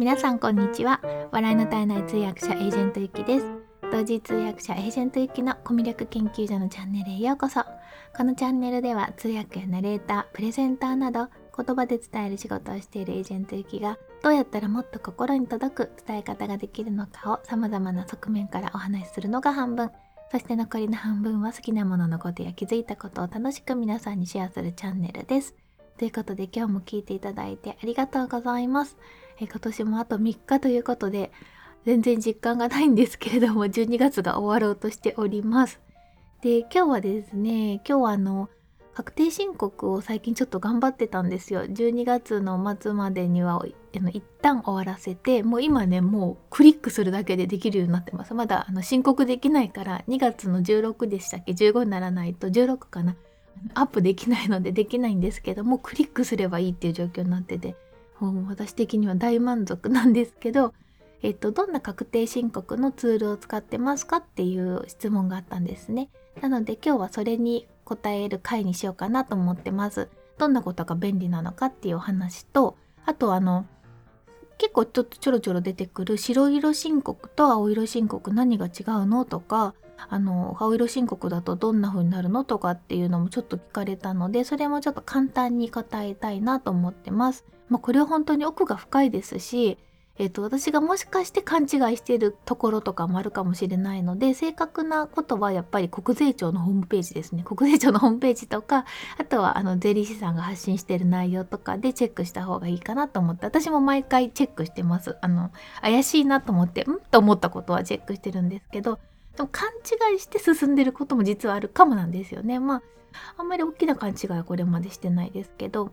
皆さんこんにちは笑いの絶えない通訳者エージェントゆきです同時通訳者エージェントゆきのコミュ力研究所のチャンネルへようこそこのチャンネルでは通訳やナレータープレゼンターなど言葉で伝える仕事をしているエージェントゆきがどうやったらもっと心に届く伝え方ができるのかを様々な側面からお話しするのが半分そして残りの半分は好きなもののことや気づいたことを楽しく皆さんにシェアするチャンネルです。ということで今日も聞いていただいてありがとうございます。え今年もあと3日ということで全然実感がないんですけれども12月が終わろうとしております。で今日はですね今日はあの確定申告を最近ちょっと頑張ってたんですよ。12月の末までにはあの一旦終わらせてもう今ねもうクリックするだけでできるようになってます。まだあの申告できないから2月の16でしたっけ？15にならないと16かな？アップできないのでできないんですけどもクリックすればいいっていう状況になっててもう私的には大満足なんですけど、えっと、どんな確定申告のツールを使ってますかっていう質問があったんですね。なので今日はそれに答える回にしようかなと思ってます。どんなことが便利なのかっていうお話とあとあの結構ちょっとちょろちょろ出てくる白色申告と青色申告何が違うのとかあの青色申告だとどんな風になるのとかっていうのもちょっと聞かれたのでそれもちょっと簡単に答えたいなと思ってます。まあ、これは本当に奥が深いですし、えっと、私がもしかして勘違いしているところとかもあるかもしれないので正確なことはやっぱり国税庁のホームページですね国税庁のホームページとかあとはあの税理士さんが発信している内容とかでチェックした方がいいかなと思って私も毎回チェックしてますあの怪しいなと思ってん？と思ったことはチェックしてるんですけどでも勘違いして進んでることも実はあるかもなんですよね。まああんまり大きな勘違いはこれまでしてないですけど。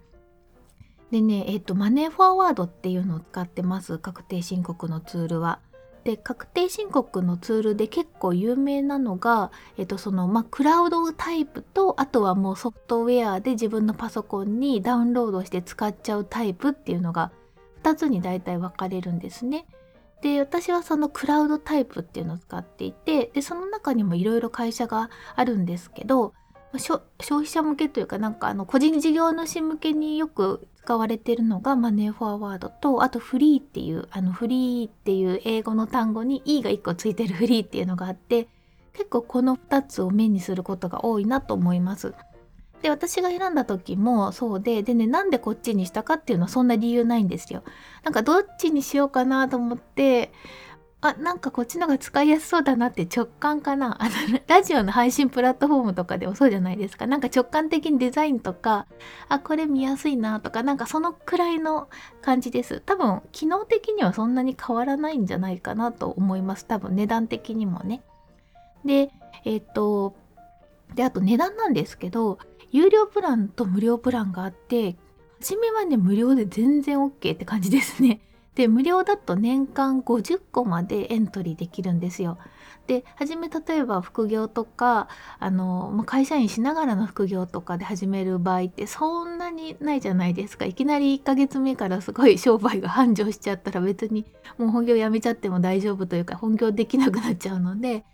でね、えっ、と、マネーフォワードっていうのを使ってます。確定申告のツールは。で、確定申告のツールで結構有名なのが、えっ、と、その、まあ、クラウドタイプと、あとはもうソフトウェアで自分のパソコンにダウンロードして使っちゃうタイプっていうのが2つに大体分かれるんですね。で私はそのクラウドタイプっていうのを使っていてでその中にもいろいろ会社があるんですけど消費者向けというかなんかあの個人事業主向けによく使われてるのがマネーフォアワードとあとフリーっていうあのフリーっていう英語の単語に E が1個ついてるフリーっていうのがあって結構この2つを目にすることが多いなと思います。で私が選んだ時もそうででねなんでこっちにしたかっていうのはそんな理由ないんですよ。なんかどっちにしようかなと思ってあなんかこっちのが使いやすそうだなって直感かな。あのラジオの配信プラットフォームとかでもそうじゃないですか。なんか直感的にデザインとかあこれ見やすいなとかなんかそのくらいの感じです。多分機能的にはそんなに変わらないんじゃないかなと思います。多分値段的にもね。でえっ、とであと値段なんですけど有料プランと無料プランがあって初めはね無料で全然 OK って感じですね。で無料だと年間50個までエントリーできるんですよ。で初め例えば副業とかあの会社員しながらの副業とかで始める場合ってそんなにないじゃないですかいきなり1ヶ月目からすごい商売が繁盛しちゃったら別にもう本業やめちゃっても大丈夫というか本業できなくなっちゃうので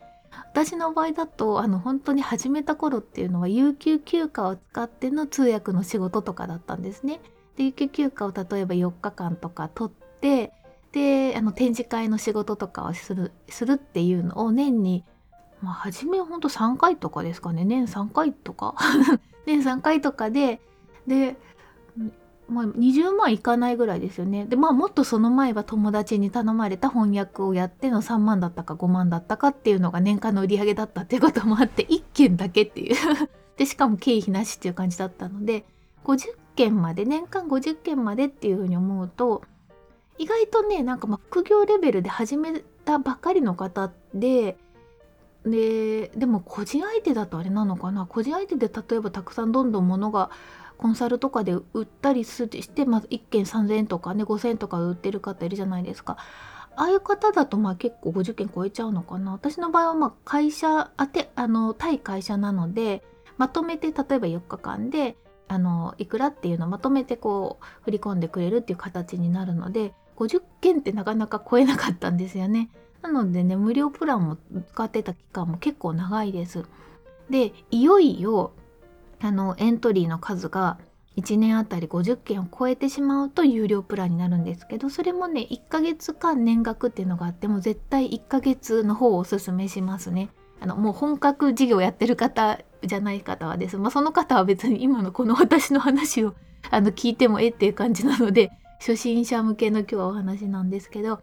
私の場合だとあの本当に始めた頃っていうのは有給休暇を使っての通訳の仕事とかだったんですね。で有給休暇を例えば4日間とか取ってであの展示会の仕事とかをするするっていうのを年にまあ初めほんと3回とかですかね。年3回とか。年3回とかででまあ、20万いかないぐらいですよね。でまあもっとその前は友達に頼まれた翻訳をやっての3万だったか5万だったかっていうのが年間の売り上げだったっていうこともあって 1件だけっていう。でしかも経費なしっていう感じだったので50件まで年間50件までっていうふうに思うと意外とねなんかま副業レベルで始めたばかりの方でででも個人相手だとあれなのかな？個人相手で例えばたくさんどんどん物がコンサルとかで売ったりして、まず1件3000円とかね5000円とか売ってる方いるじゃないですか。ああいう方だとまあ結構50件超えちゃうのかな？私の場合はまあ会社当てあの対会社なのでまとめて例えば4日間であのいくらっていうのをまとめてこう振り込んでくれるっていう形になるので50件ってなかなか超えなかったんですよね。なのでね無料プランも使ってた期間も結構長いです。でいよいよあのエントリーの数が1年あたり50件を超えてしまうと有料プランになるんですけどそれもね1ヶ月間年額っていうのがあっても絶対1ヶ月の方をおすすめしますね。あのもう本格事業やってる方じゃない方はです、まあ、その方は別に今のこの私の話をあの聞いてもええっていう感じなので初心者向けの今日はお話なんですけど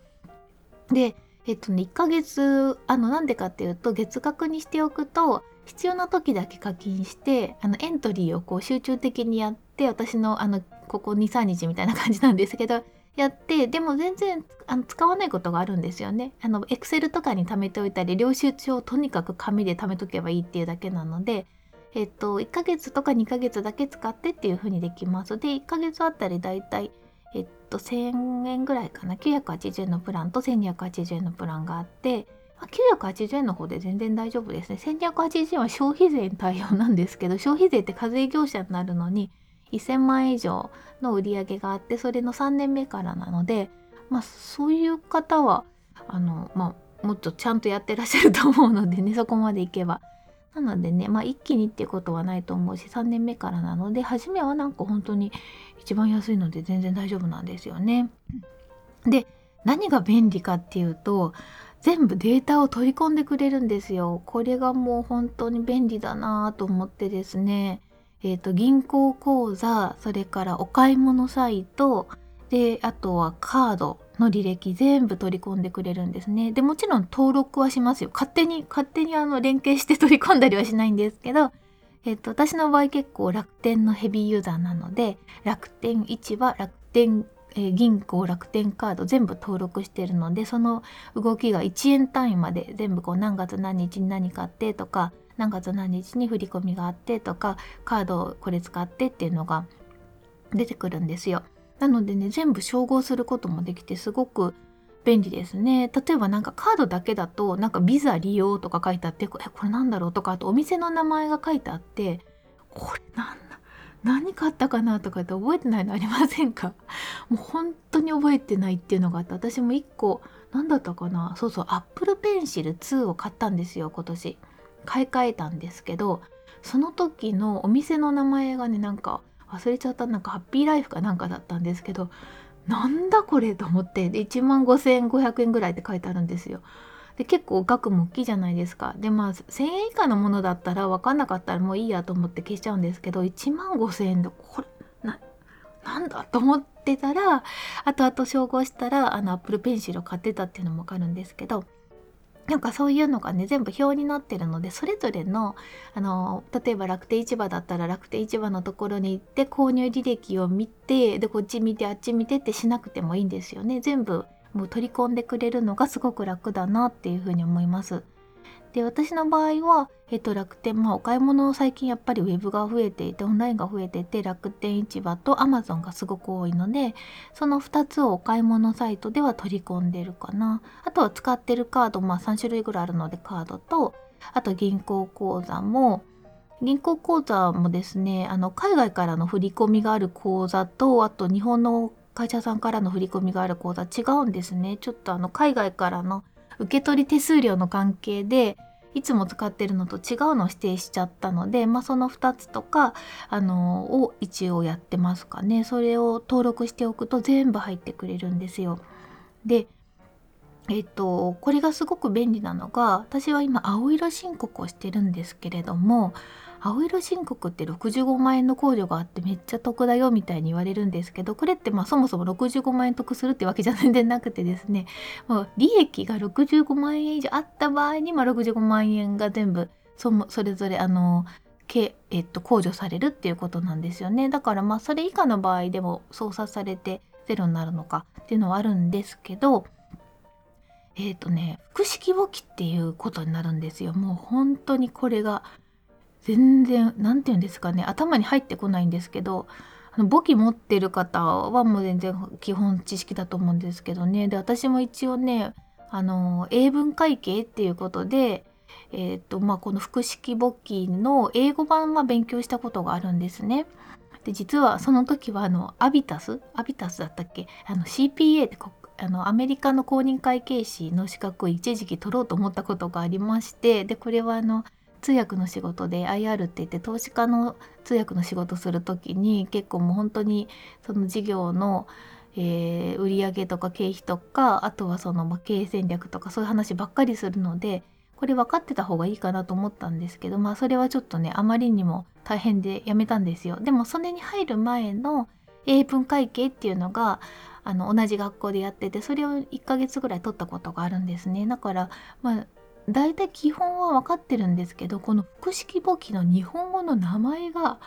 でえっとね1ヶ月あのなんでかっていうと月額にしておくと必要な時だけ課金してあのエントリーをこう集中的にやって私のあのここ23日みたいな感じなんですけどやってでも全然あの使わないことがあるんですよね。あの Excel とかに貯めておいたり領収書をとにかく紙で貯めとけばいいっていうだけなのでえっと1ヶ月とか2ヶ月だけ使ってっていう風にできます。で1ヶ月あたりだいたいえっと1000円ぐらいかな？980円のプランと1280円のプランがあって980円の方で全然大丈夫ですね。1280円は消費税対応なんですけど、消費税って課税業者になるのに、1000万円以上の売り上げがあって、それの3年目からなので、まあそういう方は、あの、まあもっとちゃんとやってらっしゃると思うのでね、そこまでいけば。なのでね、まあ一気にっていうことはないと思うし、3年目からなので、初めはなんか本当に一番安いので全然大丈夫なんですよね。で、何が便利かっていうと、全部データを取り込んでくれるんですよ。これがもう本当に便利だなぁと思ってですね。えっ、ー、と、銀行口座、それからお買い物サイト、で、あとはカードの履歴全部取り込んでくれるんですね。で、もちろん登録はしますよ。勝手に、勝手にあの連携して取り込んだりはしないんですけど、えっ、と、私の場合結構楽天のヘビーユーザーなので、楽天市場、楽天え、銀行楽天カード全部登録してるのでその動きが1円単位まで全部こう何月何日に何買ってとか何月何日に振り込みがあってとかカードをこれ使ってっていうのが出てくるんですよ。なのでね全部照合することもできてすごく便利ですね。例えばなんかカードだけだとなんかビザ利用とか書いてあってえこれなんだろうとかあとお店の名前が書いてあってこれなん何買ったかなとかって覚えてないのありませんか？もう本当に覚えてないっていうのがあって私も1個何だったかな？そうそうアップルペンシル2を買ったんですよ今年。買い替えたんですけどその時のお店の名前がねなんか忘れちゃったなんかハッピーライフかなんかだったんですけどなんだこれと思ってで1万5500円ぐらいって書いてあるんですよ。で結構額も大きいじゃないですか。でまあ1,000円以下のものだったら分かんなかったらもういいやと思って消しちゃうんですけど1万5,000円でこれななんだと思ってたら後々照合したらあのアップルペンシルを買ってたっていうのも分かるんですけどなんかそういうのがね全部表になってるのでそれぞれのあの例えば楽天市場だったら楽天市場のところに行って購入履歴を見てでこっち見てあっち見てってしなくてもいいんですよね全部もう取り込んでくれるのがすごく楽だなっていうふうに思います。で私の場合は、えっと、楽天、まあ、お買い物最近やっぱりウェブが増えていてオンラインが増えてて楽天市場とアマゾンがすごく多いのでその2つをお買い物サイトでは取り込んでるかな。あとは使ってるカード、まあ、3種類ぐらいあるのでカードとあと銀行口座も銀行口座もですねあの海外からの振り込みがある口座とあと日本の会社さんからの振り込みがある口座違うんですね。ちょっとあの海外からの受け取り手数料の関係でいつも使ってるのと違うのを指定しちゃったので、まあ、その2つとかあのを一応やってますかねそれを登録しておくと全部入ってくれるんですよ。でえっとこれがすごく便利なのが私は今青色申告をしてるんですけれども青色申告って65万円の控除があってめっちゃ得だよみたいに言われるんですけどこれってまあそもそも65万円得するってわけじゃ全然なくてですねもう利益が65万円以上あった場合に、まあ、65万円が全部そそれぞれあのけ、えっと、控除されるっていうことなんですよね。だからまあそれ以下の場合でも操作されてゼロになるのかっていうのはあるんですけどえっ、とね複式簿記っていうことになるんですよ。もう本当にこれが全然何て言うんですかね頭に入ってこないんですけど簿記持ってる方はもう全然基本知識だと思うんですけどね。で私も一応ねあの英文会計っていうことでえーとまあ、この複式簿記の英語版は勉強したことがあるんですね。で実はその時はあのアビタス？アビタスだったっけ？あの CPA ってあのアメリカの公認会計士の資格を一時期取ろうと思ったことがありましてでこれはあの通訳の仕事で IR って言って投資家の通訳の仕事する時に結構もう本当にその事業の、えー、売上とか経費とかあとはその、経営戦略とかそういう話ばっかりするのでこれ分かってた方がいいかなと思ったんですけどまあそれはちょっとねあまりにも大変でやめたんですよ。でもそれに入る前の英文会計っていうのがあの同じ学校でやっててそれを1ヶ月ぐらい取ったことがあるんですねだからまあ大体基本は分かってるんですけどこの複式簿記の日本語の名前が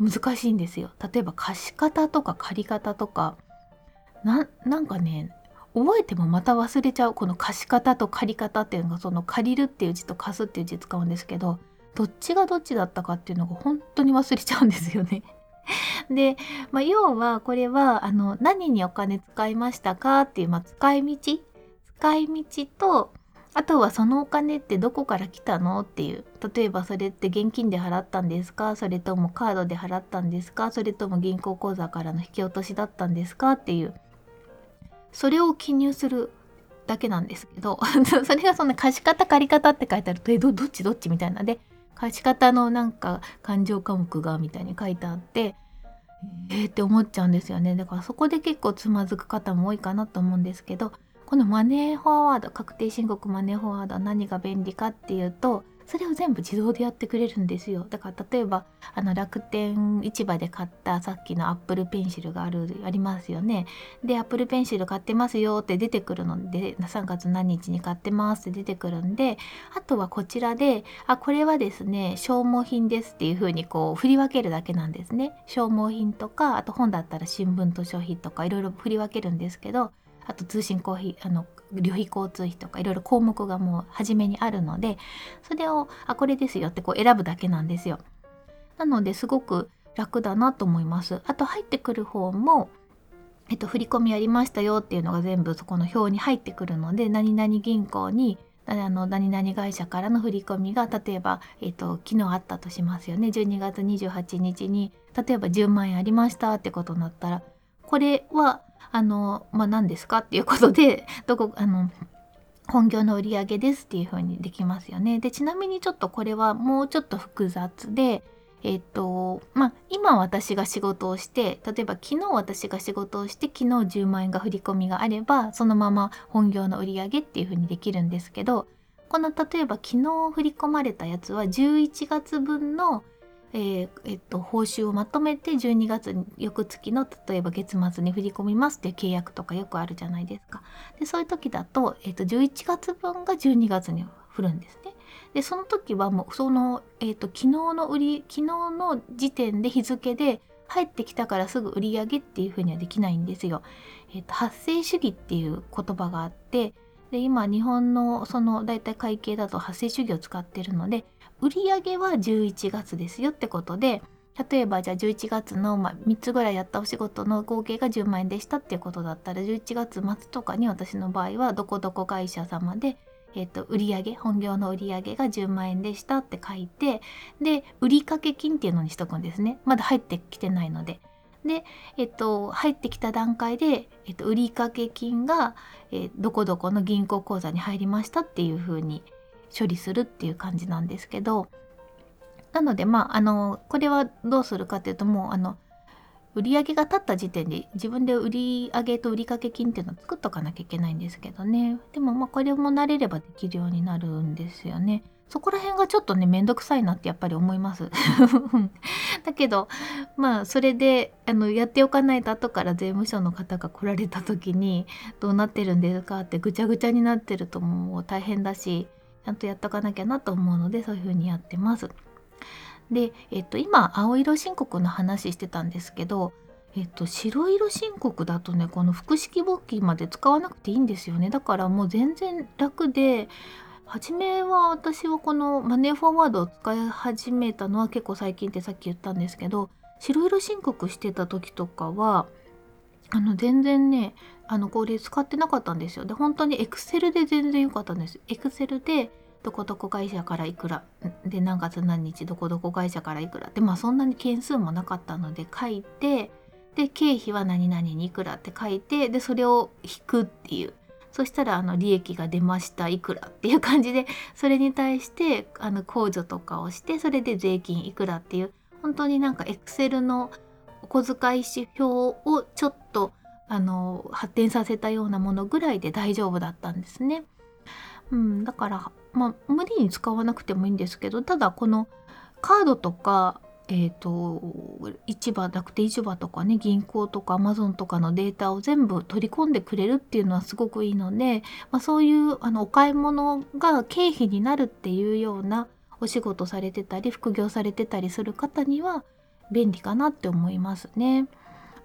難しいんですよ。例えば貸方とか借方とかなんかね覚えてもまた忘れちゃう。この貸方と借方っていうのがその借りるっていう字と貸すっていう字使うんですけどどっちがどっちだったかっていうのが本当に忘れちゃうんですよね。で、まあ、要はこれはあの何にお金使いましたかっていう、まあ、使い道。使い道とあとはそのお金ってどこから来たの？っていう。例えばそれって現金で払ったんですか？それともカードで払ったんですか？それとも銀行口座からの引き落としだったんですか？っていう。それを記入するだけなんですけど。それがそんな貸方借方って書いてある。とえどどっちどっちみたいな。で貸方のなんか勘定科目がみたいに書いてあって。えーって思っちゃうんですよね。だからそこで結構つまずく方も多いかなと思うんですけど。このマネーフォワード確定申告マネーフォワードは何が便利かっていうとそれを全部自動でやってくれるんですよ。だから例えばあの楽天市場で買ったさっきのアップルペンシルがあるありますよね。でアップルペンシル買ってますよって出てくるので3月何日に買ってますって出てくるんであとはこちらであこれはですね消耗品ですっていう風にこう振り分けるだけなんですね。消耗品とかあと本だったら新聞図書費とかいろいろ振り分けるんですけどあと通信費あの旅費交通費とかいろいろ項目がもう初めにあるのでそれをあこれですよってこう選ぶだけなんですよ。なのですごく楽だなと思います。あと入ってくる方もえっと、振り込みやりましたよっていうのが全部そこの表に入ってくるので何々銀行にあの何々会社からの振り込みが例えば、えっと、昨日あったとしますよね12月28日に例えば10万円ありましたってことになったらこれはあの、まあ、何ですかっていうことで、どこ、あの、本業の売上ですっていう風にできますよね。で、ちなみにちょっとこれはもうちょっと複雑で、えっと、まあ、今私が仕事をして、例えば昨日私が仕事をして、昨日10万円が振り込みがあれば、そのまま本業の売り上げっていう風にできるんですけど、この例えば昨日振り込まれたやつは11月分のえー、えっと、報酬をまとめて12月翌月の例えば月末に振り込みますっていう契約とかよくあるじゃないですか。でそういう時だと,、えっと11月分が12月に振るんですね。でその時はもうその、えっと昨日の売り昨日の時点で日付で入ってきたからすぐ売り上げっていうふうにはできないんですよ。えっと発生主義っていう言葉があってで今日本のその大体会計だと発生主義を使ってるので売上は11月ですよってことで例えばじゃあ11月の、まあ、3つぐらいやったお仕事の合計が10万円でしたっていうことだったら11月末とかに私の場合はどこどこ会社様で、えーと、売上本業の売上が10万円でしたって書いてで売掛金っていうのにしとくんですねまだ入ってきてないので。で、えっと、入ってきた段階で、えっと、売掛金が、え、どこどこの銀行口座に入りましたっていうふうに処理するっていう感じなんですけどなのでまああのこれはどうするかっていうともうあの売上が立った時点で自分で売上と売掛金っていうのを作っとかなきゃいけないんですけどね。でもまあこれも慣れればできるようになるんですよね。そこら辺がちょっとねめんどくさいなってやっぱり思います。だけどまあそれであのやっておかないと後から税務署の方が来られた時にどうなってるんですかってぐちゃぐちゃになってるともう大変だしちゃんとやっとかなきゃなと思うのでそういう風にやってます。で、えっと、今青色申告の話してたんですけど、えっと、白色申告だとねこの複式簿記まで使わなくていいんですよねだからもう全然楽で初めは私はこのマネーフォーワードを使い始めたのは結構最近ってさっき言ったんですけど白色申告してた時とかはあの全然ねあのこれ使ってなかったんですよ。で本当にエクセルで全然良かったんです。エクセルでどこどこ会社からいくらで何月何日どこどこ会社からいくら。でまあそんなに件数もなかったので書いてで経費は何々にいくらって書いてでそれを引くっていう。そしたらあの利益が出ましたいくらっていう感じでそれに対してあの控除とかをしてそれで税金いくらっていう。本当になんかエクセルのお小遣い指標をちょっとあの発展させたようなものぐらいで大丈夫だったんですね。うん、だからまあ無理に使わなくてもいいんですけどただこのカードとかえーと、市場楽天市場とかね銀行とかアマゾンとかのデータを全部取り込んでくれるっていうのはすごくいいので、まあ、そういうあのお買い物が経費になるっていうようなお仕事されてたり副業されてたりする方には便利かなって思いますね。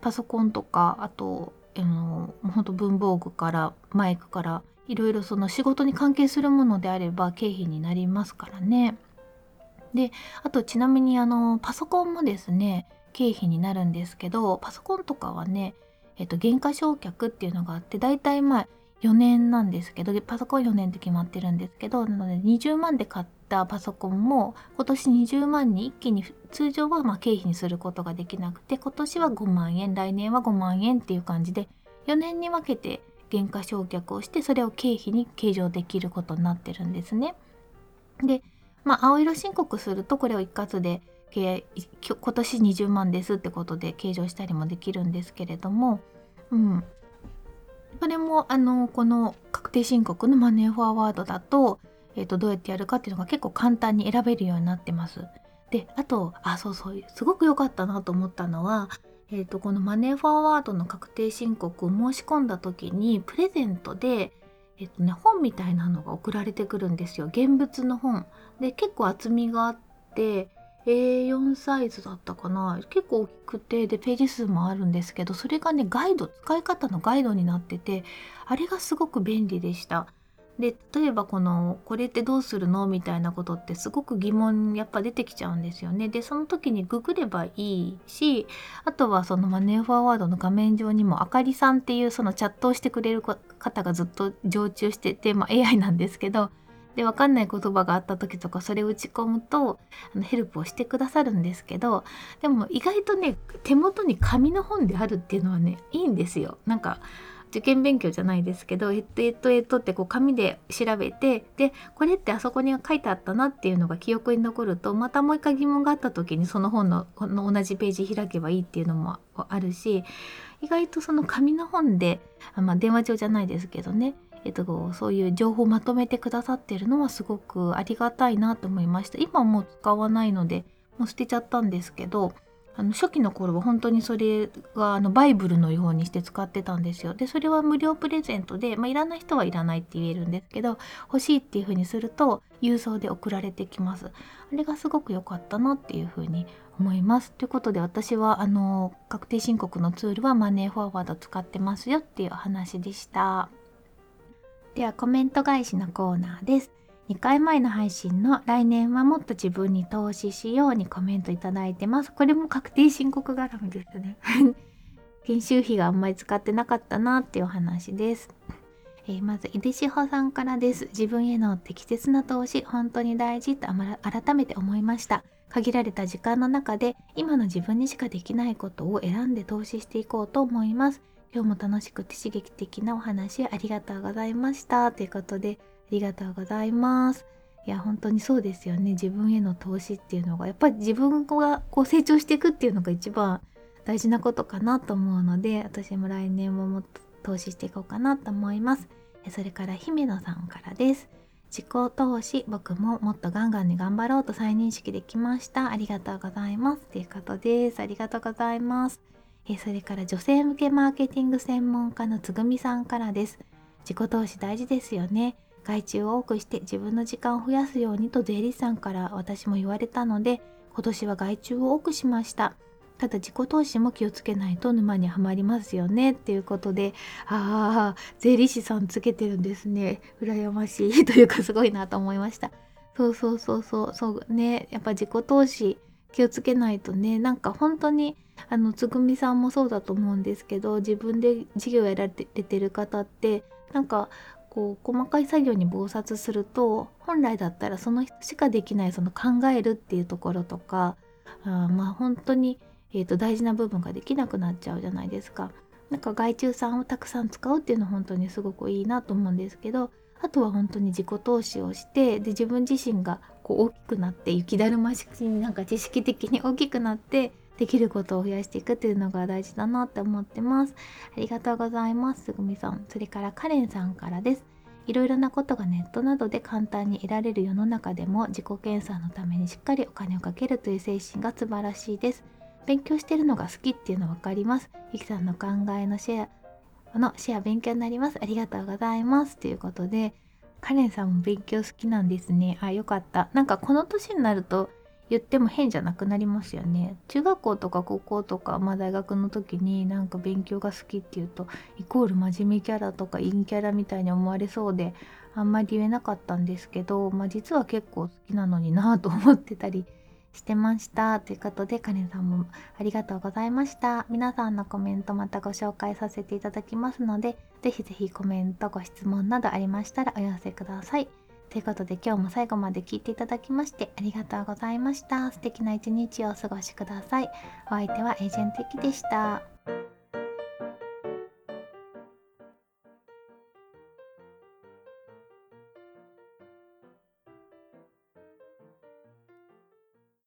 パソコンとかあとあの本当文房具からマイクからいろいろその仕事に関係するものであれば経費になりますからね。であとちなみにあのパソコンもですね経費になるんですけどパソコンとかはね、えっと、減価償却っていうのがあって大体まあ4年なんですけどパソコン4年って決まってるんですけどなので20万で買ったパソコンも今年20万に一気に通常はま経費にすることができなくて今年は5万円来年は5万円っていう感じで4年に分けて減価償却をしてそれを経費に計上できることになってるんですね。でまあ、青色申告するとこれを一括で今年20万ですってことで計上したりもできるんですけれども、うん、それもあのこの確定申告のマネーフォアワードだと,、えー、とどうやってやるかっていうのが結構簡単に選べるようになってます。であとあそうそうすごく良かったなと思ったのは、えー、とこのマネーフォアワードの確定申告を申し込んだ時にプレゼントでえっとね、本みたいなのが送られてくるんですよ現物の本で結構厚みがあって A4 サイズだったかな。結構大きくてでページ数もあるんですけどそれがねガイド使い方のガイドになっててあれがすごく便利でした。で例えばこのこれってどうするのみたいなことってすごく疑問やっぱ出てきちゃうんですよね。でその時にググればいいしあとはそのマネーフォアワードの画面上にもあかりさんっていうそのチャットをしてくれる方がずっと常駐してて、まあ、AI なんですけどで分かんない言葉があった時とかそれを打ち込むとあのヘルプをしてくださるんですけどでも意外とね手元に紙の本であるっていうのはねいいんですよ。なんか受験勉強じゃないですけどえっとえっとえっとってこう紙で調べてでこれってあそこに書いてあったなっていうのが記憶に残るとまたもう一回疑問があった時にその本のの同じページ開けばいいっていうのもあるし意外とその紙の本で、まあ、電話帳じゃないですけどねえっと、そういう情報をまとめてくださってるのはすごくありがたいなと思いました今もう使わないのでもう捨てちゃったんですけどあの初期の頃は本当にそれがあのバイブルのようにして使ってたんですよ。でそれは無料プレゼントで、まあ、いらない人はいらないって言えるんですけど欲しいっていう風にすると郵送で送られてきます。あれがすごく良かったなっていう風に思います。ということで私はあの確定申告のツールはマネーフォワード使ってますよっていう話でした。ではコメント返しのコーナーです。2回前の配信の来年はもっと自分に投資しようにコメントいただいてます。これも確定申告絡みですね。研修費があんまり使ってなかったなっていうお話です。えー、まず、井出志保さんからです。自分への適切な投資、本当に大事と改めて思いました。限られた時間の中で、今の自分にしかできないことを選んで投資していこうと思います。今日も楽しくて刺激的なお話ありがとうございました。ということであ、りがとうございます。いや本当にそうですよね。自分への投資っていうのがやっぱり自分がこう成長していくっていうのが一番大事なことかなと思うので私も来年ももっと投資していこうかなと思います。それから姫野さんからです。自己投資僕ももっとガンガンに頑張ろうと再認識できました。ありがとうございます。ということです。ありがとうございます。えそれから女性向けマーケティング専門家のつぐみさんからです。自己投資大事ですよね。外注を多くして自分の時間を増やすようにと税理士さんから私も言われたので今年は外注を多くしました。ただ自己投資も気をつけないと沼にはまりますよね。っていうことでああ税理士さんつけてるんですね。羨ましい。というかすごいなと思いました。そうそうそうそう。そうね。やっぱ自己投資気をつけないとねなんか本当にあのつぐみさんもそうだと思うんですけど自分で事業やられてる方ってなんかこう細かい作業に忙殺すると本来だったらその人しかできないその考えるっていうところとかあまあ本当に、えーと、大事な部分ができなくなっちゃうじゃないですか。なんか外注さんをたくさん使うっていうのは本当にすごくいいなと思うんですけどあとは本当に自己投資をしてで自分自身がこう大きくなって雪だるま式になんか知識的に大きくなってできることを増やしていくっていうのが大事だなって思ってます。ありがとうございます。すぐみさん。それからカレンさんからです。いろいろなことがネットなどで簡単に得られる世の中でも自己検査のためにしっかりお金をかけるという精神が素晴らしいです。勉強してるのが好きっていうの分かります。ゆきさんの考えのシェアのシェア勉強になります。ありがとうございます。ということでカレンさんも勉強好きなんですね。あよかった。なんかこの年になると言っても変じゃなくなりますよね。中学校とか高校とか、まあ、大学の時になんか勉強が好きっていうとイコール真面目キャラとか陰キャラみたいに思われそうであんまり言えなかったんですけど、まあ、実は結構好きなのになと思ってたりしてましたということでカレンさんもありがとうございました。皆さんのコメントまたご紹介させていただきますのでぜひぜひコメントご質問などありましたらお寄せください。ということで今日も最後まで聞いていただきましてありがとうございました。素敵な一日をお過ごしください。お相手はエージェントキでした。